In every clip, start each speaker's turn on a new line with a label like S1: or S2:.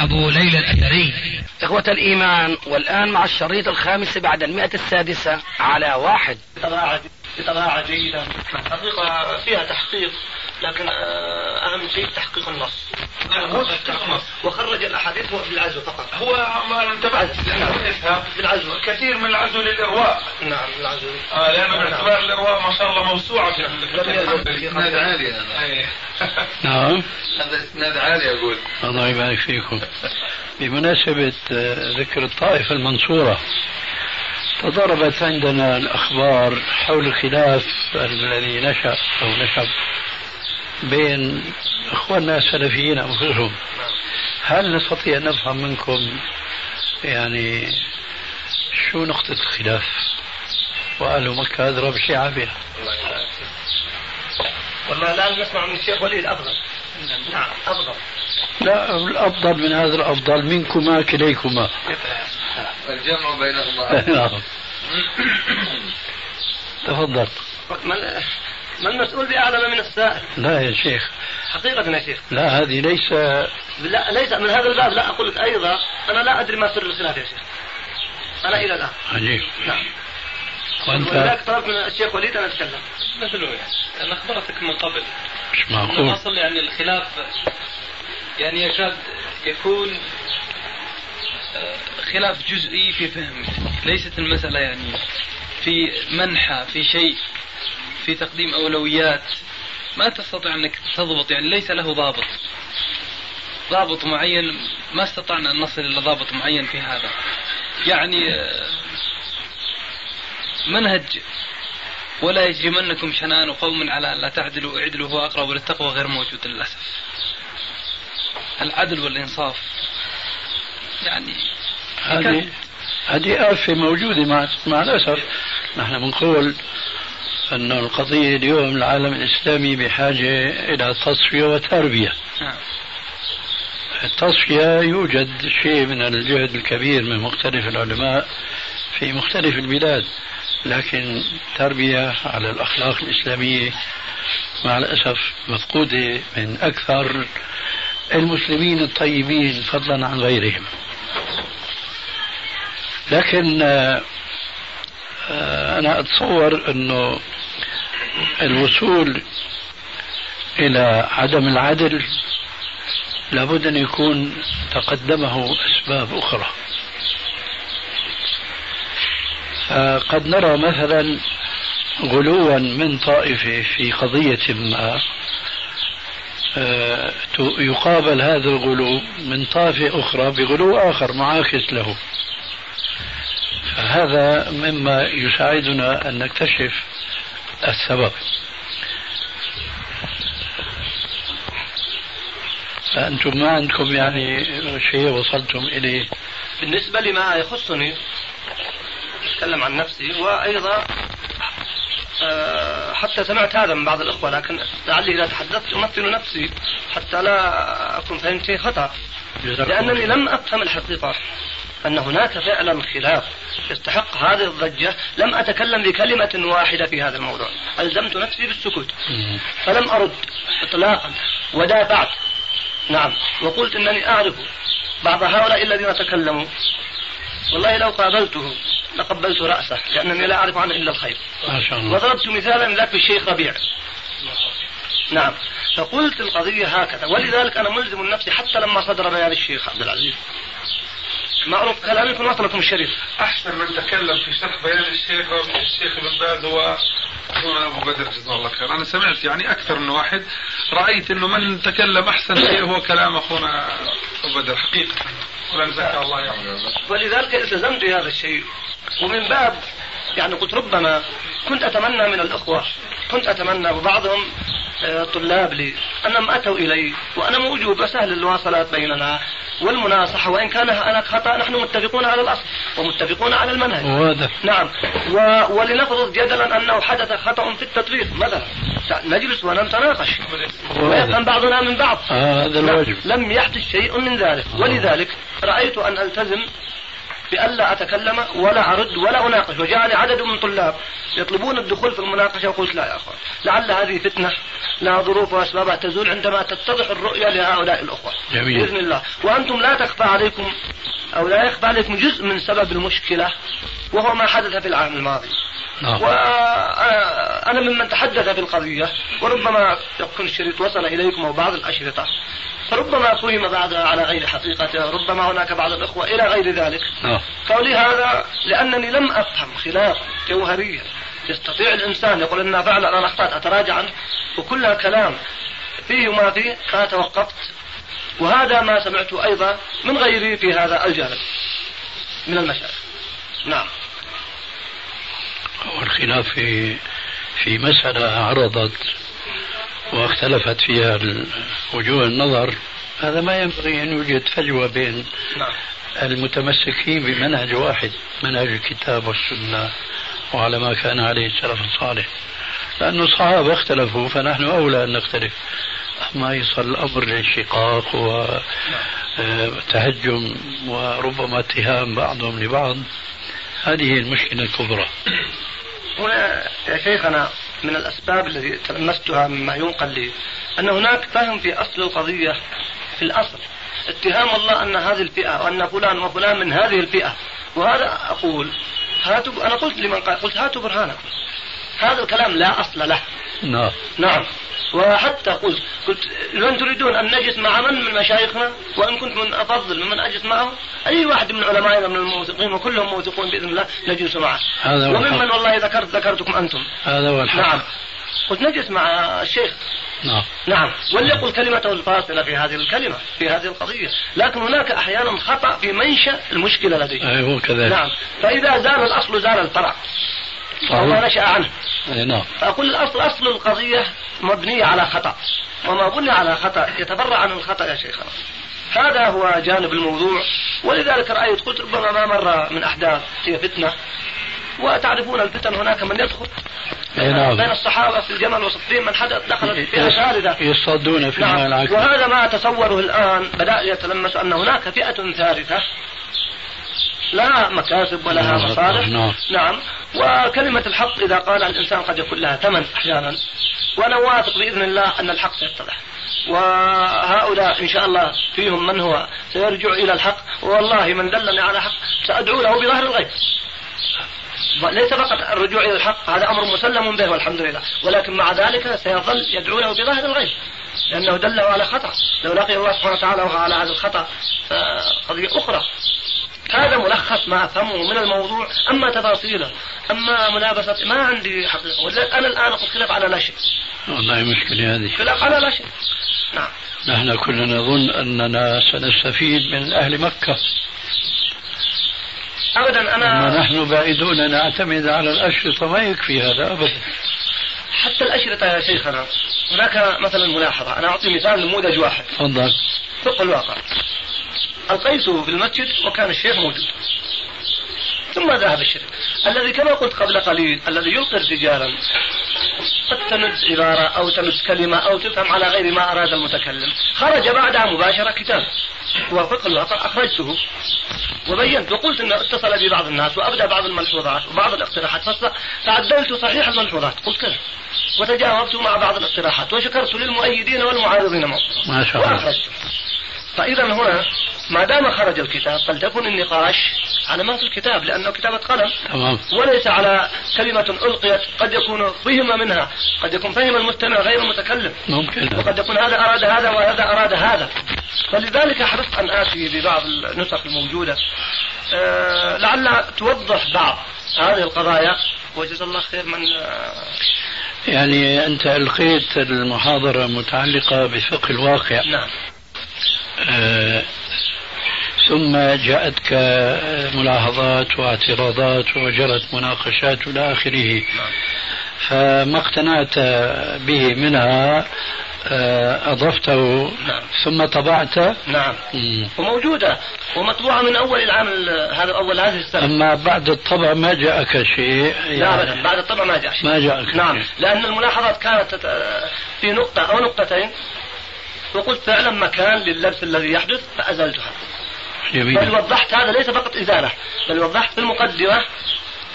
S1: أبو ليلى الأثري.
S2: إخوة الإيمان والآن مع الشريط الخامس بعد المئة السادسة على واحد.
S3: بطباعة جيدة. حقيقة فيها تحقيق. لكن آه، أهم شيء تحقيق النص. وخرج الأحاديث هو بالعزو فقط.
S4: هو ما انتبهت
S3: بالعزو
S4: كثير من العزو للإرواء.
S3: نعم بالعزو
S4: آه لأنه باعتبار الإرواء ما شاء الله موسوعة في
S5: اسناد عالي هذا
S4: أي.
S6: نعم.
S5: هذا اسناد عالي أقول.
S6: الله يبارك فيكم. بمناسبة آه، ذكر الطائفة المنصورة تضاربت عندنا الأخبار حول الخلاف الذي نشأ أو نشب بين إخواننا السلفيين أنفسهم. هل نستطيع أن نفهم منكم يعني شو نقطة الخلاف؟ وأهل مكة أدرى بشيعة بها.
S3: والله الآن نسمع من الشيخ وليد أفضل. نعم أفضل.
S6: لا الأفضل من هذا الأفضل منكما كليكما.
S5: الجمع بينهما.
S6: نعم. تفضل.
S3: ما المسؤول بأعلم من السائل؟
S6: لا يا شيخ.
S3: حقيقة يا شيخ.
S6: لا هذه ليس
S3: لا ليس من هذا الباب. لا أقول لك أيضا أنا لا أدري ما سر الخلاف يا شيخ. أنا إلى الآن.
S6: عجيب.
S3: نعم.
S6: وأنت؟
S3: ولذلك طلبت من الشيخ وليد أن أتكلم.
S7: مثله يعني. أنا أخبرتك من قبل.
S6: مش
S7: أن
S6: معقول
S7: الأصل يعني الخلاف يعني يكاد يكون آه، خلاف جزئي في فهم ليست المسألة يعني في منحى في شيء. في تقديم أولويات. ما تستطيع أنك تضبط يعني ليس له ضابط. ضابط معين ما استطعنا أن نصل إلى ضابط معين في هذا. يعني آه، منهج. ولا يجرمنكم شنآن قوم على أن لا تعدلوا اعدلوا هو أقرب للتقوى غير موجود للأسف. العدل والإنصاف. يعني
S6: هذه هذه آفة موجودة مع مع الأسف. نحن بنقول أن القضية اليوم العالم الإسلامي بحاجة إلى تصفية وتربية.
S7: نعم.
S6: التصفية يوجد شيء من الجهد الكبير من مختلف العلماء في مختلف البلاد لكن تربية على الأخلاق الإسلامية مع الأسف مفقودة من أكثر المسلمين الطيبين فضلا عن غيرهم. لكن آه، أنا أتصور أنه الوصول إلى عدم العدل لابد أن يكون تقدمه أسباب أخرى. فقد نرى مثلا غلوا من طائفة في قضية ما. آه، يقابل هذا الغلو من طائفة أخرى بغلو آخر معاكس له. فهذا مما يساعدنا أن نكتشف السبب. فأنتم ما عندكم يعني شيء وصلتم إليه؟
S3: بالنسبة لما يخصني أتكلم عن نفسي وأيضا آه، حتى سمعت هذا من بعض الأخوة لكن لعلي إذا تحدثت أمثل نفسي حتى لا أكون فهمت شيء خطأ لأنني. لم أفهم الحقيقة أن هناك فعلا خلاف. يستحق هذه الضجة لم أتكلم بكلمة واحدة في هذا الموضوع. ألزمت نفسي بالسكوت. فلم أرد إطلاقا. ودافعت. نعم. وقلت أنني أعرف بعض هؤلاء الذين تكلموا. والله لو قابلته لقبلت رأسه لأنني لا أعرف عنه إلا الخير.
S6: ما شاء الله.
S3: وضربت مثالا ذاك الشيخ ربيع. نعم. فقلت القضية هكذا. ولذلك أنا ملزم نفسي حتى لما صدر بيان الشيخ عبد العزيز. معروف كلامي يكون وصلكم الشريف.
S4: أحسن من تكلم في شرح بيان الشيخ الشيخ ابن باز هو أخونا أبو بدر جزاه الله خير. أنا سمعت يعني أكثر من واحد. رأيت أنه من تكلم أحسن شيء هو كلام أخونا أبو بدر حقيقة. ولا نزكى الله يعلم
S3: ولذلك التزمت بهذا الشيء ومن باب يعني قلت ربما كنت أتمنى من الأخوة كنت أتمنى وبعضهم طلاب لي. أنهم أتوا إلي وأنا موجود وسهل المواصلات بيننا والمناصحة وإن كان هناك خطأ نحن متفقون على الأصل ومتفقون على المنهج.
S6: واضح.
S3: نعم. و... ولنفرض جدلا أنه حدث خطأ في التطبيق مثلا نجلس ونتناقش. ويفهم بعضنا من بعض.
S6: آه هذا
S3: نعم.
S6: الواجب
S3: لم يحدث شيء من ذلك.
S6: آه.
S3: ولذلك رأيت أن ألتزم بألا أتكلم ولا أرد ولا أناقش وجاءني عدد من طلاب يطلبون الدخول في المناقشة وقلت لا يا أخوان لعل هذه فتنة لها ظروف وأسبابها تزول عندما تتضح الرؤية لهؤلاء الأخوة.
S6: جميل.
S3: بإذن الله. وأنتم لا تخفى عليكم أو لا يخفى عليكم جزء من سبب المشكلة وهو ما حدث في العام الماضي.
S6: نعم
S3: وأنا ممن تحدث في القضية وربما يكون الشريط وصل إليكم أو بعض الأشرطة. فربما فهم بعضها على غير حقيقته ربما هناك بعض الأخوة إلى غير ذلك.
S6: نعم
S3: قولي هذا لأنني لم أفهم خلاف جوهريا يستطيع الإنسان يقول إن فعلا أنا أخطأت أتراجع عنه. وكلها كلام فيه ما فيه فأنا توقفت. وهذا ما سمعته أيضا من غيري في هذا الجانب من المشايخ. نعم.
S6: والخلاف في في مسألة عرضت واختلفت فيها وجوه النظر هذا ما ينبغي أن يوجد فجوة بين
S3: نعم.
S6: المتمسكين بمنهج واحد منهج الكتاب والسنة وعلى ما كان عليه السلف الصالح. لأن الصحابة اختلفوا فنحن أولى أن نختلف. أما يصل الأمر للشقاق وتهجم وربما اتهام بعضهم لبعض هذه المشكلة الكبرى.
S3: هنا يا شيخنا من الأسباب التي تلمستها مما ينقل لي أن هناك فهم في أصل القضية في الأصل. اتهام الله أن هذه الفئة وأن فلان وفلان من هذه الفئة. وهذا أقول هاتوا أنا قلت لمن قال قلت هاتوا برهانكم. هذا الكلام لا أصل له.
S6: نعم.
S3: نعم. وحتى قلت قلت من تريدون أن نجلس مع من من مشايخنا؟ وإن كنت من أفضل ممن أجلس معه أي واحد من علمائنا من الموثقين وكلهم موثقون بإذن الله نجلس معه.
S6: هذا هو
S3: وممن
S6: الحق.
S3: والله ذكرت ذكرتكم أنتم.
S6: هذا هو الحق.
S3: نعم. قلت نجلس مع الشيخ.
S6: نعم.
S3: نعم. وليقل كلمته الفاصلة في هذه الكلمة في هذه القضية. لكن هناك أحيانا خطأ في منشأ المشكلة لديه.
S6: أي هو كذلك.
S3: نعم. فإذا زال الأصل زال الفرع. وما نشأ عنه.
S6: أي نعم.
S3: فأقول الأصل أصل القضية مبنية على خطأ. وما بني على خطأ يتبرع عن الخطأ يا شيخنا. هذا هو جانب الموضوع. ولذلك رأيت قلت ربما ما مر من أحداث هي فتنة. وتعرفون الفتن هناك من يدخل.
S6: أي نعم.
S3: بين الصحابة في الجمل وصفين من حدث دخلت فئة ثالثة
S6: يصطادون في
S3: نعم.
S6: العكس
S3: وهذا ما أتصوره الآن بدأ يتلمس أن هناك فئة ثالثة. لها مكاسب ولها
S6: نعم،
S3: مصالح.
S6: نعم.
S3: نعم. وكلمة الحق إذا قالها الإنسان قد يكون لها ثمن أحيانا وأنا واثق بإذن الله أن الحق سيتضح. وهؤلاء إن شاء الله فيهم من هو سيرجع إلى الحق والله من دلني على حق سأدعو له بظهر الغيب. ليس فقط الرجوع إلى الحق هذا أمر مسلم به والحمد لله ولكن مع ذلك سيظل يدعو له بظاهر الغيب لأنه دله على خطأ. لو لقي الله سبحانه وتعالى وهو على هذا الخطأ فقضية أخرى. هذا ملخص ما أفهمه من الموضوع أما تفاصيله أما ملابسة ما عندي حقيقة. ولا أنا الآن أقول خلاف على لا شيء
S6: والله مشكلة هذه.
S3: خلاف على لا شيء نعم.
S6: نحن كنا نظن أننا سنستفيد من أهل مكة.
S3: أبدا
S6: أما
S3: أنا
S6: نحن بعيدون نعتمد على الأشرطة ما يكفي هذا أبدا.
S3: حتى الأشرطة يا شيخنا هناك مثلا ملاحظة. أنا أعطي مثال نموذج واحد.
S6: تفضل.
S3: فوق الواقع. ألقيته في المسجد وكان الشيخ موجود. ثم ذهب الشيخ. الذي كما قلت قبل قليل الذي يلقي ارتجالا قد تمد عبارة أو تمد كلمة أو تفهم على غير ما أراد المتكلم. خرج بعدها مباشرة كتاب. وفق الواقع أخرجته وبينت وقلت أنه اتصل بي بعض الناس وأبدى بعض الملحوظات وبعض الاقتراحات فعدلت صحيح الملحوظات قلت كذا. وتجاوبت مع بعض الاقتراحات وشكرت للمؤيدين والمعارضين.
S6: ما شاء الله.
S3: وأخرجته فإذا هنا ما دام خرج الكتاب فلتكن النقاش على ما في الكتاب لأنه كتابة قلم.
S6: تمام.
S3: وليس على كلمة ألقيت قد يكون فهم منها قد يكون فهم المستمع غير المتكلم
S6: ممكن.
S3: وقد يكون هذا أراد هذا وهذا أراد هذا. فلذلك حرصت أن آتي ببعض النسخ الموجودة. لعل توضح بعض هذه القضايا. وجزا الله خير من آه
S6: يعني أنت ألقيت المحاضرة متعلقة بفقه الواقع.
S3: نعم.
S6: آه، ثم جاءتك ملاحظات واعتراضات وجرت مناقشات إلى آخره. فما اقتنعت به منها آه، أضفته
S3: نعم.
S6: ثم طبعته
S3: نعم.
S6: مم.
S3: وموجودة ومطبوعة من أول العام ال- هذا أول هذه السنة.
S6: أما بعد الطبع ما جاءك شيء
S3: لا أبدا بعد الطبع ما جاء شيء.
S6: ما جاءك
S3: نعم. لأن الملاحظات كانت تت- في نقطة أو نقطتين. وقلت فعلا مكان للبس الذي يحدث فأزلتها. بل
S6: جميل
S3: وضحت هذا ليس فقط إزالة بل وضحت في المقدمة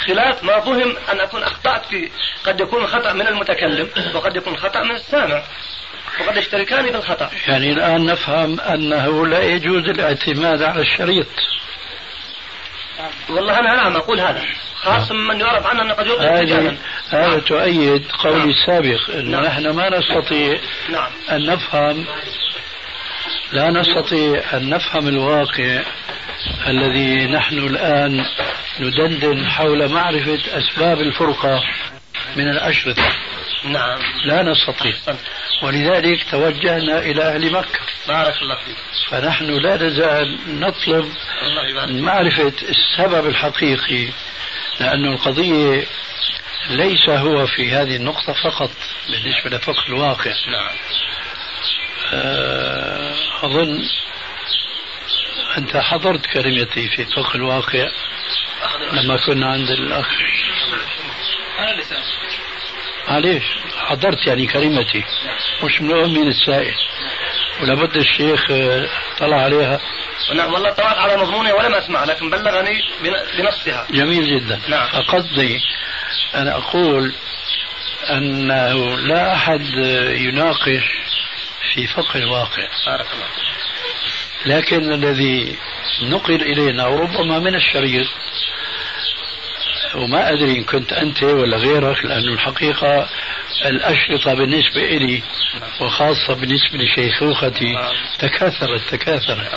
S3: خلاف ما فهم أن أكون أخطأت في قد يكون خطأ من المتكلم وقد يكون خطأ من السامع وقد يشتركان في الخطأ.
S6: يعني الآن نفهم أنه لا يجوز الاعتماد على الشريط.
S3: والله أنا نعم أقول هذا خاصة من يعرف عنه أنه قد يلقي
S6: هذا تؤيد قولي
S3: نعم.
S6: السابق أنه
S3: نعم.
S6: نحن ما نستطيع
S3: نعم.
S6: أن نفهم لا نستطيع أن نفهم الواقع الذي نحن الآن ندندن حول معرفة أسباب الفرقة من الأشرطة.
S3: نعم.
S6: لا نستطيع.
S3: أحسنت.
S6: ولذلك توجهنا إلى أهل مكة.
S3: بارك الله فيك.
S6: فنحن لا نزال نطلب. معرفة السبب الحقيقي لأن القضية ليس هو في هذه النقطة فقط بالنسبة لفقه الواقع.
S3: نعم.
S6: آه، أظن أنت حضرت كلمتي في فقه الواقع لما كنا عند الأخ.
S7: أنا اللي سأل
S6: معليش حضرت يعني كلمتي. مش من من السائل. ولابد الشيخ آه، طلع عليها.
S3: نعم والله طلعت على مضمونها ولم أسمع لكن بلغني بن- بنصها.
S6: جميل جدا.
S3: نعم.
S6: فقصدي أنا أقول أنه لا أحد يناقش في فقه الواقع.
S3: بارك الله.
S6: لكن الذي نقل إلينا وربما من الشريط وما أدري إن كنت أنت ولا غيرك لأن الحقيقة الأشرطة بالنسبة إلي وخاصة بالنسبة لشيخوختي تكاثرت تكاثرت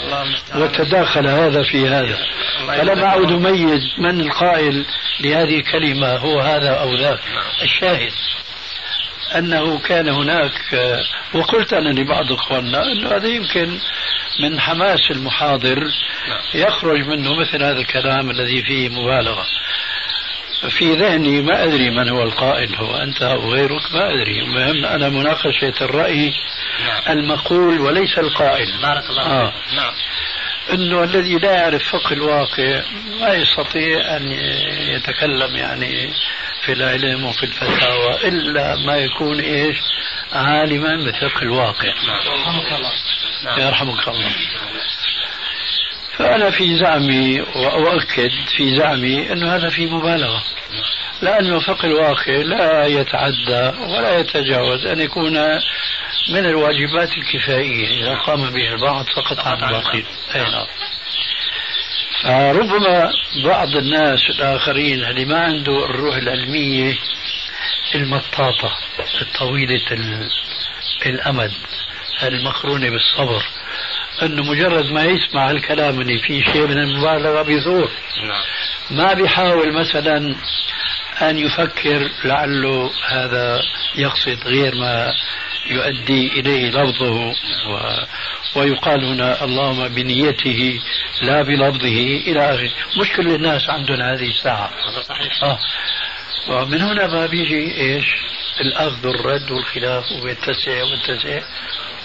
S6: وتداخل هذا في هذا. فلم أعد أميز من القائل لهذه الكلمة هو هذا أو ذاك الشاهد. أنه كان هناك وقلت أنا لبعض إخواننا أنه هذا يمكن من حماس المحاضر يخرج منه مثل هذا الكلام الذي فيه مبالغة. في ذهني ما أدري من هو القائل هو أنت أو غيرك؟ ما أدري. المهم أنا مناقشة الرأي المقول وليس القائل.
S3: بارك الله
S6: آه.
S3: نعم.
S6: إنه الذي لا يعرف فقه الواقع ما يستطيع أن يتكلم يعني في العلم وفي الفتاوى إلا ما يكون إيش؟ عالما بفقه الواقع.
S1: رحمك الله
S3: نعم.
S6: يرحمك الله. فأنا في زعمي وأؤكد في زعمي أنه هذا في مبالغة. لأن فقه الواقع لا يتعدى ولا يتجاوز أن يكون من الواجبات الكفائية إذا قام به البعض سقط عن الباقين أي نعم. فربما بعض الناس الآخرين اللي ما عنده الروح العلمية المطاطة الطويلة ال- الأمد المقرونة بالصبر أنه مجرد ما يسمع الكلام اللي فيه شيء من المبالغة بيثور
S3: نعم.
S6: ما بيحاول مثلا أن يفكر لعله هذا يقصد غير ما يؤدي إليه لفظه و... ويقال هنا اللهم بنيته لا بلفظه إلى آخره. مش كل الناس عندهم هذه الساعة.
S3: هذا صحيح.
S6: آه. ومن هنا ما بيجي إيش؟ الأخذ والرد والخلاف وبيتسع وبيتسع.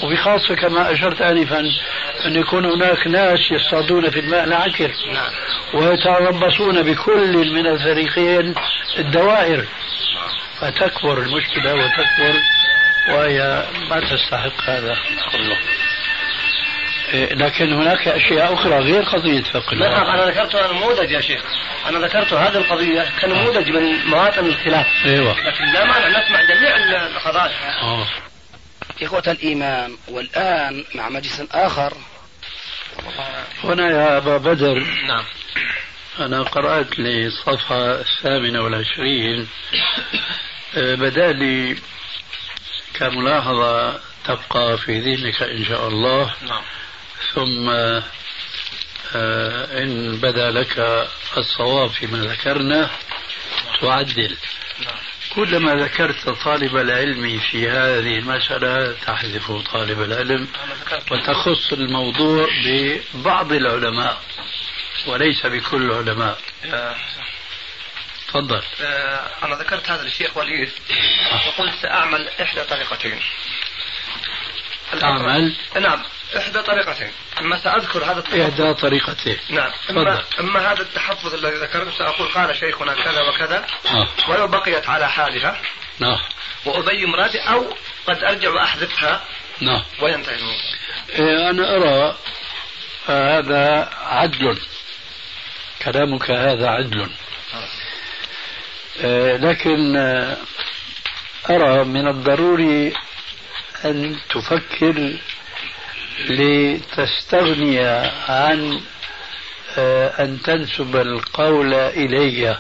S6: وبخاصة كما أشرت آنفا أن يكون هناك ناس يصطادون في الماء العكر.
S3: نعم.
S6: ويتربصون بكل من الفريقين الدوائر. فتكبر المشكلة وتكبر وهي ما تستحق هذا كله. لكن هناك أشياء أخرى غير قضية فقه.
S3: نعم
S6: الواقع.
S3: أنا ذكرت نموذج يا شيخ. أنا ذكرت هذه القضية كنموذج من مواطن الخلاف.
S6: أيوة.
S3: لكن لا مانع نسمع جميع القضايا.
S6: آه.
S2: إخوة الإيمان والآن مع مجلس آخر.
S6: هنا يا أبا بدر.
S3: نعم.
S6: أنا قرأت للصفحة الثامنة والعشرين. آه، بدأ لي كملاحظة تبقى في ذهنك إن شاء الله.
S3: نعم.
S6: ثم آه، إن بدا لك الصواب فيما ذكرنا تعدل. كلما ذكرت طالب العلم في هذه المسألة تحذف طالب العلم وتخص الموضوع ببعض العلماء وليس بكل العلماء.
S3: آه،
S6: تفضل.
S3: آه، أنا ذكرت هذا للشيخ وليد. وقلت ساعمل إحدى طريقتين.
S6: تعمل
S3: نعم. إحدى طريقتين. أما سأذكر هذا التحفظ.
S6: إحدى طريقتين.
S3: نعم. إما, إما هذا التحفظ الذي ذكرته سأقول قال شيخنا كذا وكذا.
S6: آه.
S3: ولو بقيت على حالها.
S6: نعم.
S3: وأبين مرادي أو قد أرجع وأحذفها.
S6: نعم.
S3: وينتهي الموضوع.
S6: إيه، أنا أرى هذا عدل. كلامك هذا عدل. آه، لكن آه، أرى من الضروري أن تفكر لتستغني عن آه، أن تنسب القول إلي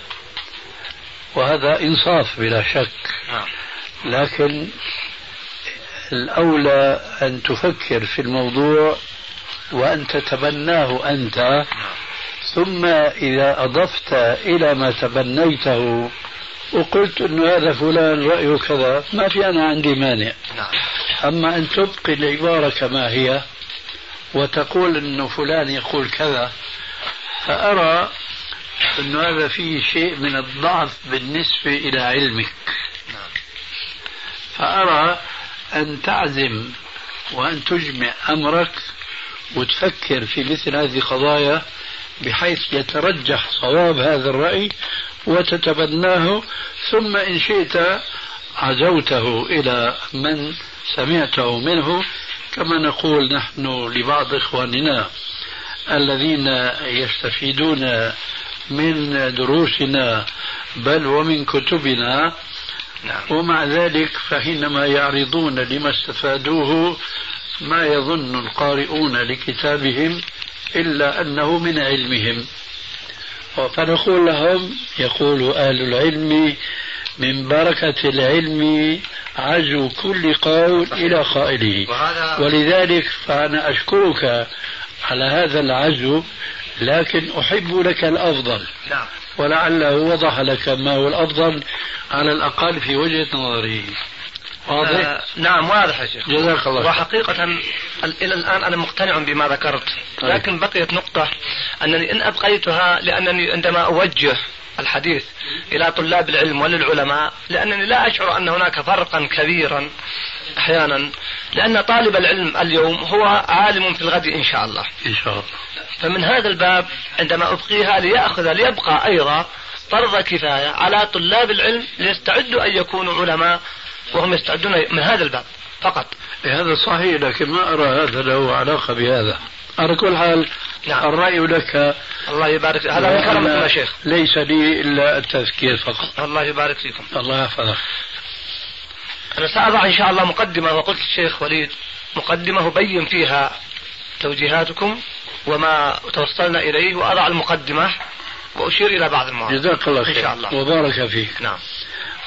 S6: وهذا إنصاف بلا شك
S3: نعم.
S6: لكن الأولى أن تفكر في الموضوع وأن تتبناه أنت ثم إذا أضفت إلى ما تبنيته وقلت أن هذا فلان رأيه كذا ما في أنا عندي مانع
S3: نعم.
S6: أما أن تبقي العبارة كما هي وتقول أنه فلان يقول كذا فأرى أن هذا فيه شيء من الضعف بالنسبة إلى علمك. فأرى أن تعزم وأن تجمع أمرك وتفكر في مثل هذه القضايا بحيث يترجح صواب هذا الرأي وتتبناه ثم إن شئت عزوته إلى من سمعته منه كما نقول نحن لبعض إخواننا الذين يستفيدون من دروسنا بل ومن كتبنا
S3: نعم.
S6: ومع ذلك فحينما يعرضون لما استفادوه ما يظن القارئون لكتابهم إلا أنه من علمهم فنقول لهم يقول أهل العلم من بركة العلم عزو كل قول إلى قائله. ولذلك فأنا أشكرك على هذا العزو لكن أحب لك الأفضل.
S3: نعم.
S6: ولعله وضح لك ما هو الأفضل على الأقل في وجهة نظره واضح؟
S3: آه نعم واضح يا شيخ.
S6: جزاك الله
S3: وحقيقة إلى الآن أنا مقتنع بما ذكرت.
S6: طيب.
S3: لكن بقيت نقطة أنني إن أبقيتها لأنني عندما أوجه الحديث إلى طلاب العلم وللعلماء لأنني لا أشعر أن هناك فرقا كبيرا أحيانا لأن طالب العلم اليوم هو عالم في الغد إن شاء الله.
S6: إن شاء الله.
S3: فمن هذا الباب عندما أبقيها ليأخذ ليبقى أيضا فرض كفاية على طلاب العلم ليستعدوا أن يكونوا علماء وهم يستعدون من هذا الباب فقط.
S6: هذا صحيح لكن ما أرى هذا له علاقة بهذا. على كل حال
S3: نعم.
S6: الرأي لك
S3: الله يبارك هذا من كرمكم يا شيخ.
S6: ليس لي إلا التذكير فقط.
S3: الله يبارك فيكم.
S6: الله يحفظك.
S3: أنا سأضع إن شاء الله مقدمة وقلت الشيخ وليد. مقدمة أبين فيها توجيهاتكم وما توصلنا إليه وأضع المقدمة وأشير إلى بعض المواضيع.
S6: جزاك الله خير.
S3: إن شاء الله.
S6: وبارك فيك.
S3: نعم.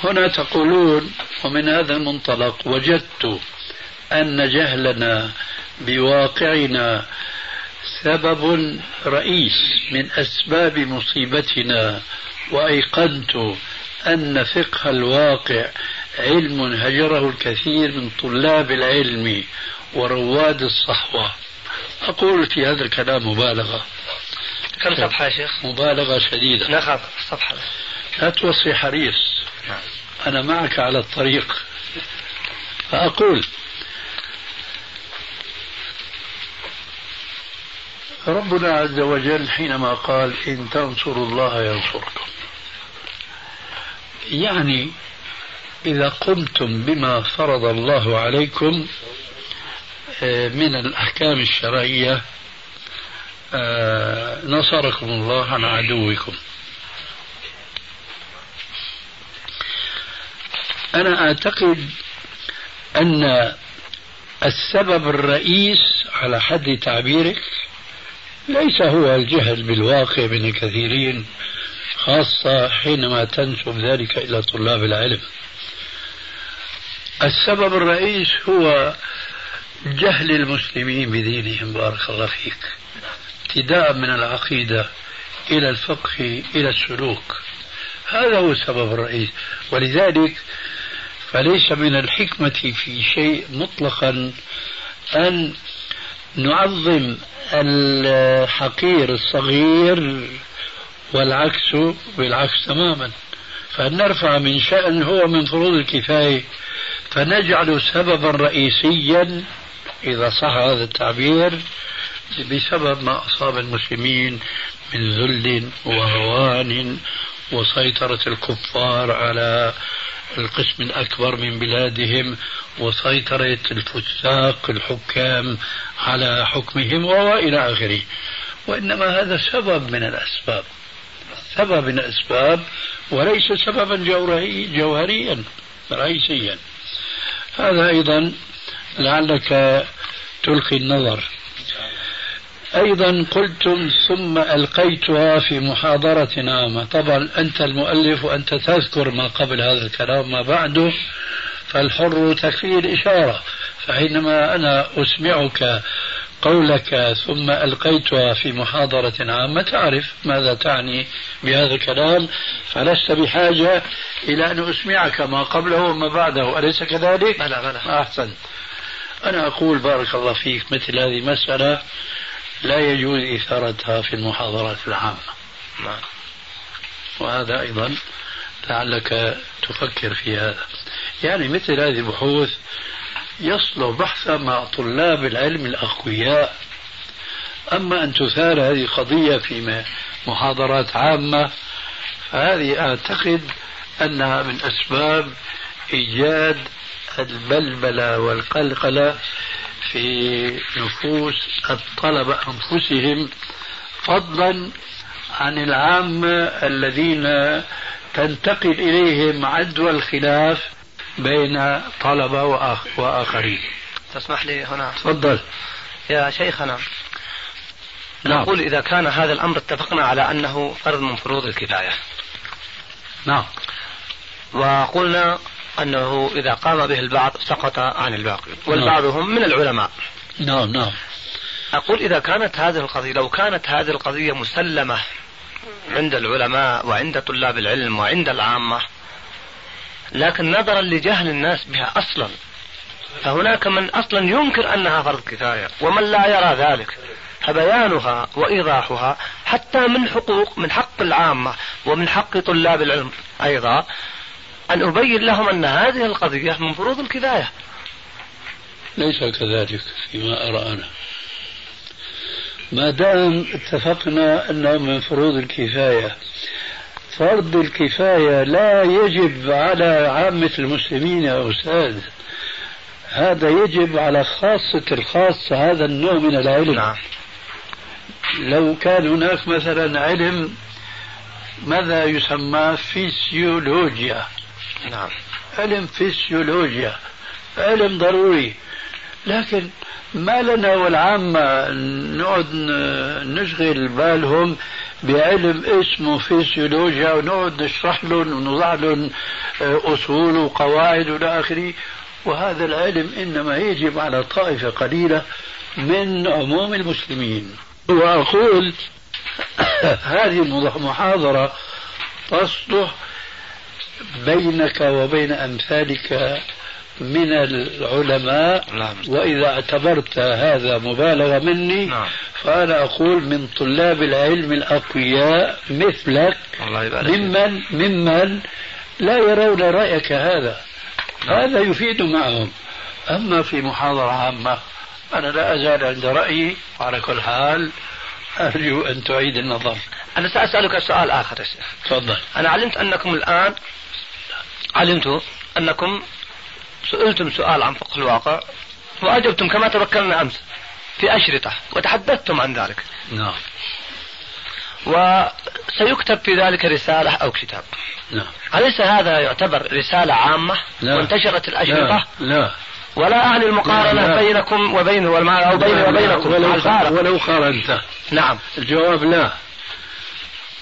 S6: هنا تقولون ومن هذا المنطلق وجدت أن جهلنا بواقعنا سبب رئيس من أسباب مصيبتنا وأيقنت أن فقه الواقع علم هجره الكثير من طلاب العلم ورواد الصحوة. أقول في هذا الكلام مبالغة.
S3: كم صفحة يا شيخ؟
S6: مبالغة شديدة.
S3: نخاف صفحة.
S6: لا توصي حريص. أنا معك على الطريق. فأقول ربنا عز وجل حينما قال إن تنصروا الله ينصركم. يعني إذا قمتم بما فرض الله عليكم آه، من الأحكام الشرعية آه، نصركم الله عن عدوكم. أنا أعتقد أن السبب الرئيس على حد تعبيرك ليس هو الجهل بالواقع من الكثيرين خاصة حينما تنسب ذلك إلى طلاب العلم. السبب الرئيس هو جهل المسلمين بدينهم بارك الله فيك. ابتداء من العقيدة إلى الفقه إلى السلوك. هذا هو السبب الرئيس. ولذلك فليس من الحكمة في شيء مطلقا أن نعظم الحقير الصغير والعكس بالعكس تماما. فأن نرفع من شأن هو من فروض الكفاية فنجعل سببا رئيسيا إذا صح هذا التعبير بسبب ما أصاب المسلمين من ذل وهوان وسيطرة الكفار على القسم الأكبر من بلادهم وسيطرة الفساق الحكام على حكمهم وإلى آخره. وإنما هذا سبب من الأسباب سبب من الأسباب وليس سببا جوهري جوهريا رئيسيا. هذا أيضا لعلك تلقي النظر أيضا قلتم ثم ألقيتها في محاضرة عامة طبعا أنت المؤلف وأنت تذكر ما قبل هذا الكلام ما بعده. فالحر تكفيه الإشارة. فحينما أنا أسمعك قولك ثم ألقيتها في محاضرة عامة تعرف ماذا تعني بهذا الكلام؟ فلست بحاجة إلى أن أسمعك ما قبله وما بعده. أليس كذلك؟
S3: بلى بلى.
S6: أحسن. أنا أقول بارك الله فيك مثل هذه مسألة لا يجوز إثارتها في المحاضرات العامة.
S3: نعم.
S6: وهذا أيضا لعلك تفكر في هذا. يعني مثل هذه البحوث يصلح بحثا مع طلاب العلم الأقوياء. أما أن تثار هذه القضية في محاضرات عامة فهذه أعتقد أنها من أسباب إيجاد البلبلة والقلقلة في نفوس الطلبة أنفسهم فضلا عن العامة الذين تنتقل إليهم عدوى الخلاف بين طلبة وآخرين.
S3: تسمح لي هنا؟
S6: تفضل.
S3: يا شيخنا
S6: نعم.
S3: نقول إذا كان هذا الأمر اتفقنا على أنه فرض من فروض الكفاية.
S6: نعم.
S3: وقلنا أنه إذا قام به البعض سقط عن الباقي والبعض هم من العلماء.
S6: نعم نعم.
S3: أقول إذا كانت هذه القضية لو كانت هذه القضية مسلمة عند العلماء وعند طلاب العلم وعند العامة لكن نظرا لجهل الناس بها أصلا فهناك من أصلا ينكر أنها فرض كفاية ومن لا يرى ذلك فبيانها وإيضاحها حتى من حقوق من حق العامة ومن حق طلاب العلم أيضا أن أبين لهم أن هذه القضية من فروض الكفاية.
S6: ليس كذلك فيما أرى أنا ما دام اتفقنا أنه من فروض الكفاية فرض الكفاية لا يجب على عامة المسلمين يا أستاذ. هذا يجب على خاصة الخاصة هذا النوع من العلم.
S3: نعم.
S6: لو كان هناك مثلا علم ماذا يسمى؟ فيسيولوجيا.
S3: نعم.
S6: علم فيسيولوجيا علم ضروري. لكن ما لنا والعامة نقعد نشغل بالهم بعلم اسمه فيسيولوجيا ونقعد نشرح لهم ونضع لهم أصول وقواعد وإلى آخره. وهذا العلم إنما يجب على طائفة قليلة من عموم المسلمين. وأقول هذه المحاضرة تصلح بينك وبين أمثالك من العلماء
S3: نعم.
S6: وإذا اعتبرت هذا مبالغة مني
S3: نعم.
S6: فأنا أقول من طلاب العلم الأقوياء مثلك
S3: الله يبارك فيك.
S6: ممن ممن لا يرون رأيك هذا. هذا يفيد معهم. أما في محاضرة عامة أنا لا أزال عند رأيي. وعلى كل حال أرجو أن تعيد النظر.
S3: أنا سأسألك سؤال آخر يا شيخ.
S6: تفضل.
S3: أنا علمت أنكم الآن علمت أنكم سئلتم سؤال عن فقه الواقع وأجبتم كما توكلنا أمس في أشرطة وتحدثتم عن ذلك.
S6: نعم.
S3: وسيكتب في ذلك رسالة أو كتاب.
S6: نعم.
S3: أليس هذا يعتبر رسالة عامة؟
S6: لا.
S3: وانتشرت الأشرطة؟
S6: لا. لا
S3: ولا أعني المقارنة
S6: لا.
S3: بينكم وبينه والمع أو بيني وبينكم؟
S6: ولو,
S3: الفارق.
S6: ولو قارنت
S3: نعم.
S6: الجواب لا.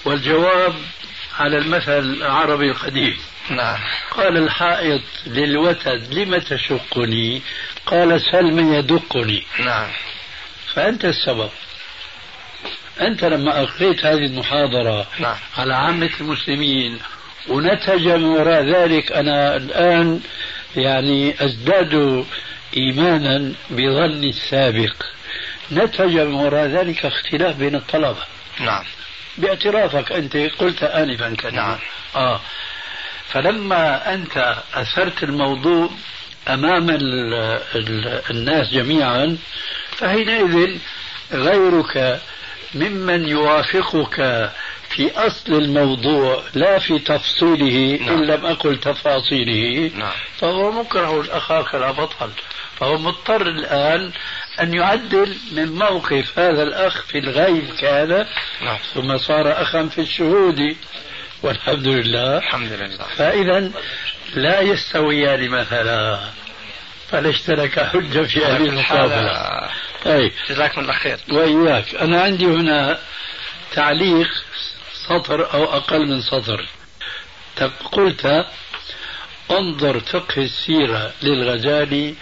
S6: والجواب على المثل العربي القديم.
S3: نعم.
S6: قال الحائط للوتد لم تشقني؟ قال سل من يدقني.
S3: نعم.
S6: فأنت السبب. أنت لما ألقيت هذه المحاضرة
S3: نعم.
S6: على عامة المسلمين ونتج من وراء ذلك أنا الآن يعني أزداد إيمانا بظني السابق. نتج من وراء ذلك اختلاف بين الطلبة.
S3: نعم.
S6: باعترافك أنت قلت آنفا كلمة.
S3: نعم.
S6: آه. فلما أنت أثرت الموضوع أمام ال ال الناس جميعا فحينئذ غيرك ممن يوافقك في أصل الموضوع لا في تفصيله
S3: نعم.
S6: إن لم أقل تفاصيله
S3: نعم.
S6: فهو مكره أخاك لا بطل فهو مضطر الآن أن يعدل من موقف هذا الأخ في الغيب كان
S3: نعم.
S6: ثم صار أخا في الشهود والحمد لله.
S3: الحمد لله.
S6: فإذا لا يستويان مثلا فليس لك حجة في هذه المقابلة. طيب
S3: جزاكم الله خير.
S6: وإياك. أنا عندي هنا تعليق سطر أو أقل من سطر. قلت انظر فقه السيرة للغزالي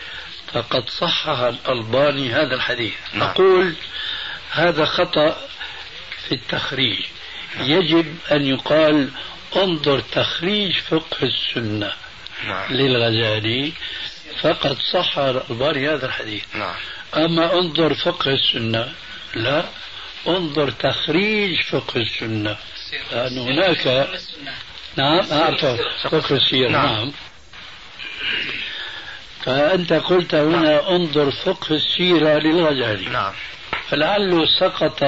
S6: فقد صحح الألباني هذا الحديث.
S3: نعم.
S6: أقول هذا خطأ في التخريج. يجب أن يقال انظر تخريج فقه السنة
S3: نعم.
S6: للغزالي فقد صح الألباني هذا الحديث.
S3: نعم.
S6: أما انظر فقه السنة لا. انظر تخريج فقه السنة. لأن هناك نعم أعرف فقه السيرة
S3: نعم.
S6: نعم. فأنت قلت هنا انظر فقه السيرة للغزالي.
S3: نعم.
S6: فلعله سقط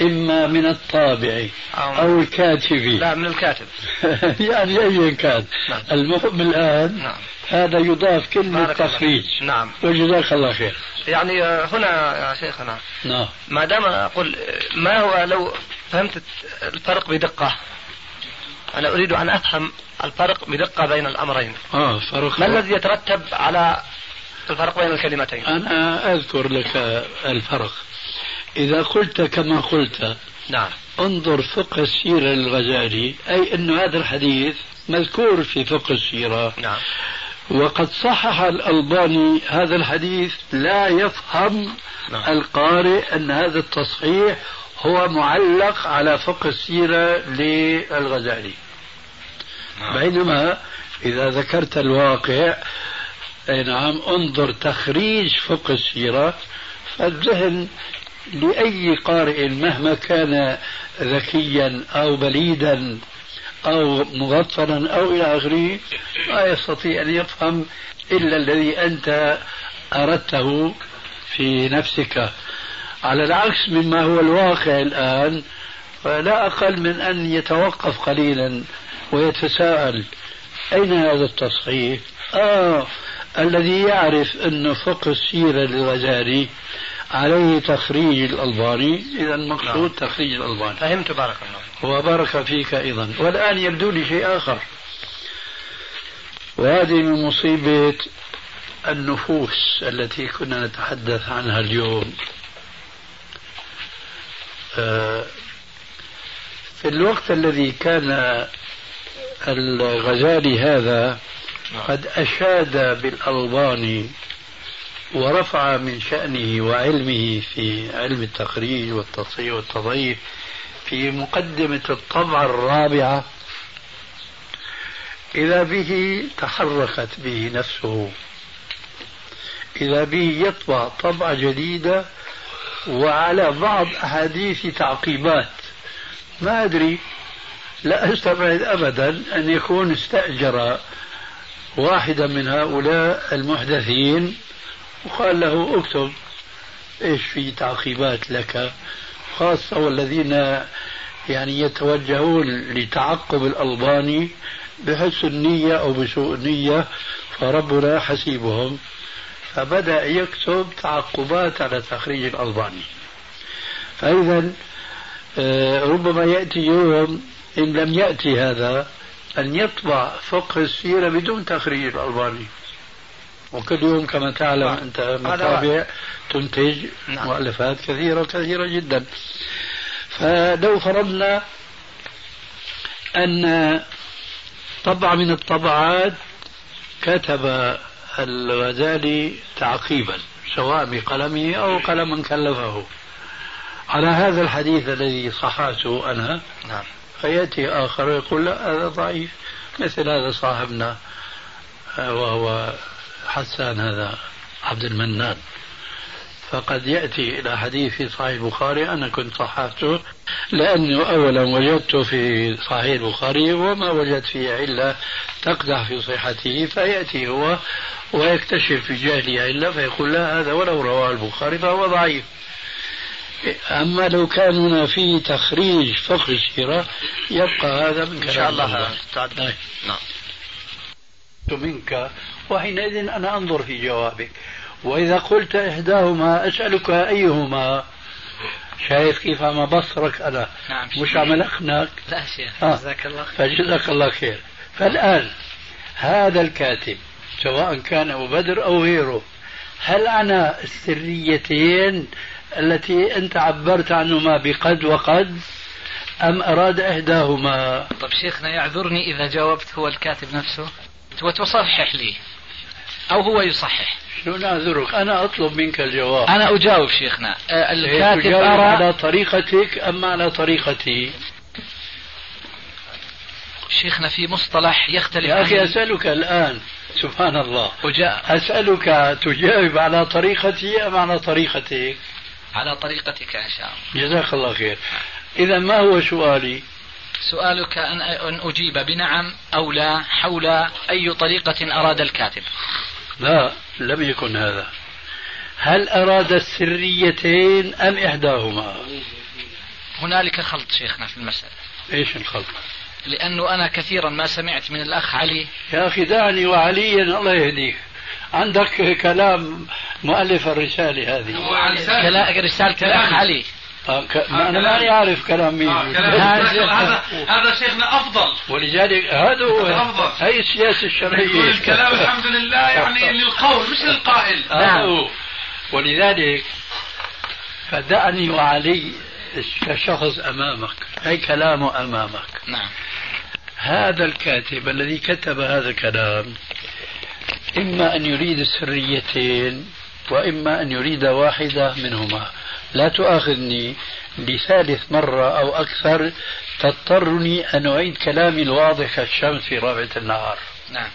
S6: إما من الطابع
S3: أو-
S6: الكاتب.
S3: لا من الكاتب.
S6: يعني أيا كان.
S3: نعم.
S6: المهم الآن
S3: نعم.
S6: هذا يضاف كلمة. تخريج
S3: نعم.
S6: وجزاك الله خير.
S3: يعني آه، هنا يا شيخنا.
S6: نعم.
S3: ما دام أقول آه، ما هو لو فهمت الفرق بدقة؟ أنا أريد أن أفهم الفرق بدقة بين الأمرين.
S6: آه فرق.
S3: ما الذي يترتب على الفرق بين الكلمتين؟
S6: أنا أذكر لك الفرق. إذا قلت كما قلت
S3: نعم.
S6: انظر فقه السيرة للغزالي. أي أن هذا الحديث مذكور في فقه السيرة.
S3: نعم.
S6: وقد صحح الألباني هذا الحديث لا يفهم
S3: نعم.
S6: القارئ أن هذا التصحيح هو معلق على فقه السيرة للغزالي. بينما إذا ذكرت الواقع أي نعم انظر تخريج فقه السيرة فالذهن لأي قارئ مهما كان ذكيا أو بليدا أو مغفلا أو إلى آخره لا يستطيع أن يفهم إلا الذي أنت أردته في نفسك على العكس مما هو الواقع الآن فلا أقل من أن يتوقف قليلا ويتساءل أين هذا التصحيح؟ آه الذي يعرف أن فقه السيرة للغزالي عليه تخريج الألباني. إذا المقصود
S3: نعم.
S6: تخريج الألباني.
S3: فهمت بارك الله
S6: وبارك فيك أيضا. والآن يبدو لي شيء آخر. وهذه من مصيبة النفوس التي كنا نتحدث عنها اليوم. آه، في الوقت الذي كان الغزالي هذا قد أشاد بالألباني ورفع من شأنه وعلمه في علم التخريج والتصحيح والتضعيف في مقدمة الطبعة الرابعة. إذا به تحركت به نفسه. إذا به يطبع طبعة جديدة وعلى بعض أحاديث تعقيبات. ما أدري لا أستبعد أبدا أن يكون استأجر واحدا من هؤلاء المحدثين. وقال له اكتب إيش في تعقيبات لك خاصة والذين يعني يتوجهون لتعقب الألباني بحسن النية أو بسوء النية فربنا حسيبهم. فبدأ يكتب تعقبات على تخريج الألباني. فإذا آه، ربما يأتي يوم إن لم يأتي هذا أن يطبع فقه السيرة بدون تخريج الألباني. وكل يوم كما تعلم
S3: نعم.
S6: أنت
S3: هذا
S6: مطابع تنتج
S3: نعم.
S6: مؤلفات كثيرة كثيرة جدا فلو فرضنا أن طبعة من الطبعات كتب الغزالي تعقيبا سواء بقلمه أو قلما كلفه على هذا الحديث الذي صححته أنا
S3: نعم
S6: فيأتي آخر ويقول لا هذا ضعيف مثل هذا صاحبنا آه، وهو حسان هذا عبد المنان. فقد يأتي إلى حديث في صحيح البخاري أنا كنت صححته لأنه أولا وجدته في صحيح البخاري وما وجدت فيه علة تقدح في صحته فيأتي هو ويكتشف في جهله علة فيقول لا هذا ولو رواه البخاري فهو ضعيف. أما لو كان هنا في تخريج فقه السيرة يبقى هذا من
S3: إن شاء الله
S6: طيب.
S3: نعم
S6: منك وحينئذ أنا أنظر في جوابك. وإذا قلت إحداهما أسألك أيهما؟ شايف كيف عم بصرك أنا؟
S1: نعم
S6: مش عم أخنق
S1: لا شيخ
S6: آه.
S1: جزاك الله خير.
S6: فجزاك الله خير. فالآن هذا الكاتب سواء كان أبو بدر أو غيره هل عنا السريتين التي أنت عبرت عنهما بقد وقد أم أراد إحداهما؟
S1: طب شيخنا يعذرني إذا جاوبت هو الكاتب نفسه. وتصحح لي. أو هو يصحح.
S6: شو نعذرك أنا أطلب منك الجواب.
S1: أنا أجاوب شيخنا. آه، الكاتب
S6: تجاوب على
S1: أرى
S6: طريقتك أم على طريقتي؟
S1: شيخنا في مصطلح يختلف
S6: يا أخي أسألك الآن. سبحان الله.
S1: وجاء
S6: أسألك تجاوب على طريقتي أم على طريقتك؟
S1: على طريقتك إن شاء الله.
S6: جزاك الله خير. إذا ما هو سؤالي؟
S1: سؤالك أن أن أجيب بنعم أو لا حول أي طريقة أراد الكاتب؟
S6: لا لم يكن هذا. هل أراد السريتين أم إحداهما؟
S1: هنالك خلط شيخنا في المسألة.
S6: إيش الخلط؟
S1: لأنه أنا كثيرا ما سمعت من الأخ علي.
S6: يا أخي دعني وعليا الله يهديك. عندك كلام مؤلف الرسالة هذه.
S1: كلا- رسالة الأخ علي.
S6: آه، ك... ما أنا ماني عارف كلام مين
S4: هذا هذا شيخنا أفضل.
S6: ولذلك هذا هو
S4: أفضل.
S6: هي السياسة الشرعية.
S4: الكلام الحمد لله يعني للقول مش للقائل.
S6: هذا هو. ولذلك فدعني وعلي كشخص أمامك أي كلامه أمامك.
S1: نعم.
S6: هذا الكاتب الذي كتب هذا الكلام إما أن يريد السريتين وإما أن يريد واحدة منهما. لا تؤاخذني لثالث مرة أو أكثر تضطرني أن أعيد كلامي الواضح كالشمس في رابعة النهار.
S1: نعم.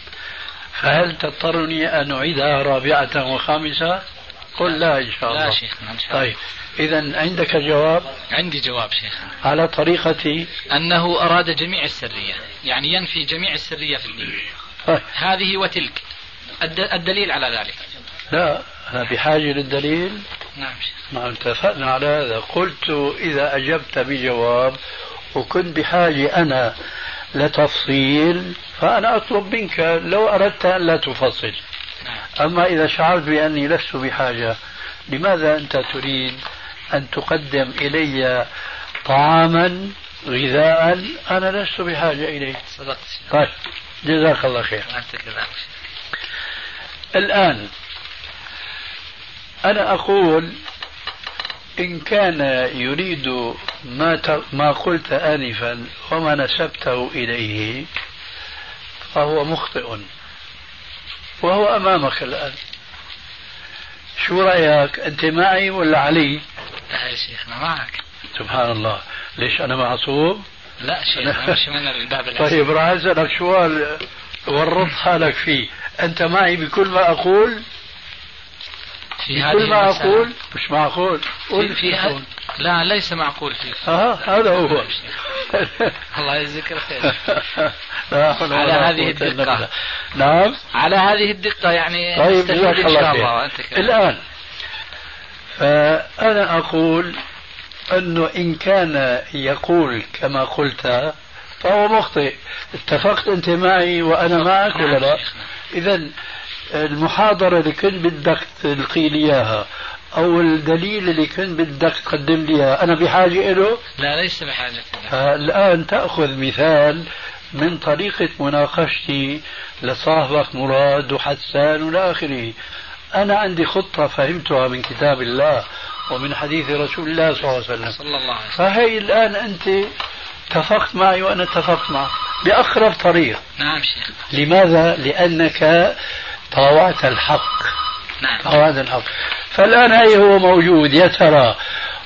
S6: فهل تضطرني أن أعيدها رابعة وخامسة؟ قل لا إن شاء الله.
S1: لا شيخنا إن شاء الله.
S6: طيب إذا عندك جواب؟
S1: عندي جواب شيخنا
S6: على طريقتي
S1: أنه أراد جميع السرية يعني ينفي جميع السرية في الدين.
S6: طيب.
S1: هذه وتلك. الد- الدليل على ذلك.
S6: لا. أنا بحاجة للدليل؟
S1: نعم شيخ.
S6: ما اتفقنا على هذا. قلت إذا أجبت بجواب وكنت بحاجة أنا لتفصيل فأنا أطلب منك لو أردت أن لا تفصل.
S1: نعم.
S6: أما إذا شعرت بأني لست بحاجة لماذا أنت تريد أن تقدم إلي طعاما غذاء أنا لست بحاجة إليه؟
S1: صدقت.
S6: طيب جزاك الله خير. الآن أنا أقول إن كان يريد ما ما قلت آنفا وما نسبته إليه فهو مخطئ وهو أمامك الآن. شو رأيك؟ أنت معي ولا علي؟
S1: لا يا شيخنا معك.
S6: سبحان الله ليش أنا معصوم
S1: لا شيخنا مش من الباب
S6: طيب راح أسألك سؤال ورط حالك فيه. أنت معي بكل ما أقول؟
S1: في هذه
S6: ما. أقول مش معقول قل
S1: في, في. لا ليس معقول فيك
S6: آه هذا هو
S1: الله يجزيك الخير على هذه الدقة.
S6: نعم
S1: على هذه الدقة يعني
S6: طيب
S1: إن شاء. الله.
S6: الآن فأنا أقول أنه إن كان يقول كما قلت فهو مخطئ اتفقت أنت معي وأنا معك ولا لا إذا المحاضرة اللي كنت بدك تلقي لي إياها أو الدليل اللي كنت بدك تقدم لي إياه أنا بحاجة له
S1: لا ليس بحاجة له.
S6: فالآن تأخذ مثال من طريقة مناقشتي لصاحبك مراد وحسان والى آخره. أنا عندي خطة فهمتها من كتاب الله ومن حديث رسول الله صلى الله عليه وسلم.
S1: صلى الله عليه وسلم.
S6: فهي الآن أنت اتفقت معي وأنا اتفقت معك بأقرب طريق
S1: نعم شيخ.
S6: لماذا؟ لأنك طاوعت الحق.
S1: نعم.
S6: طاوعت الحق. فالآن أي هو موجود؟ يا ترى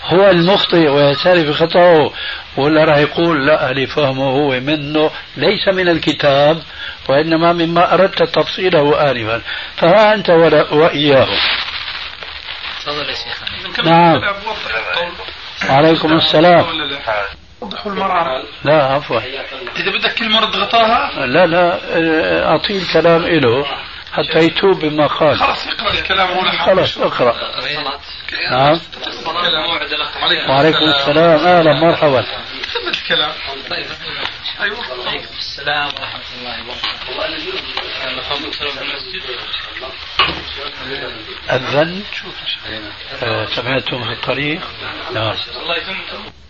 S6: هو المخطئ ويعترف بخطأه ولا راح يقول لا اللي فهمه هو منه ليس من الكتاب وإنما مما أردت تفصيله آنفا. فها أنت ولا- وإياه.
S1: تفضل يا شيخ.
S6: نعم. عليكم السلام.
S4: وضحوا المرأة
S6: لا عفوا.
S4: إذا بدك كل مرة تغطاها
S6: لا لا آه، أعطيه الكلام له حتى يتوب بما قال
S4: خلاص اقرأ الكلام هو
S6: خلاص اقرأ. نعم.
S4: عليكم
S6: وعليكم السلام. أهلا مرحبا.
S4: خدمة الكلام. أيوه.
S1: السلام ورحمة الله
S6: أذن. آه، سمعتم في الطريق؟ نعم.
S7: الله يتم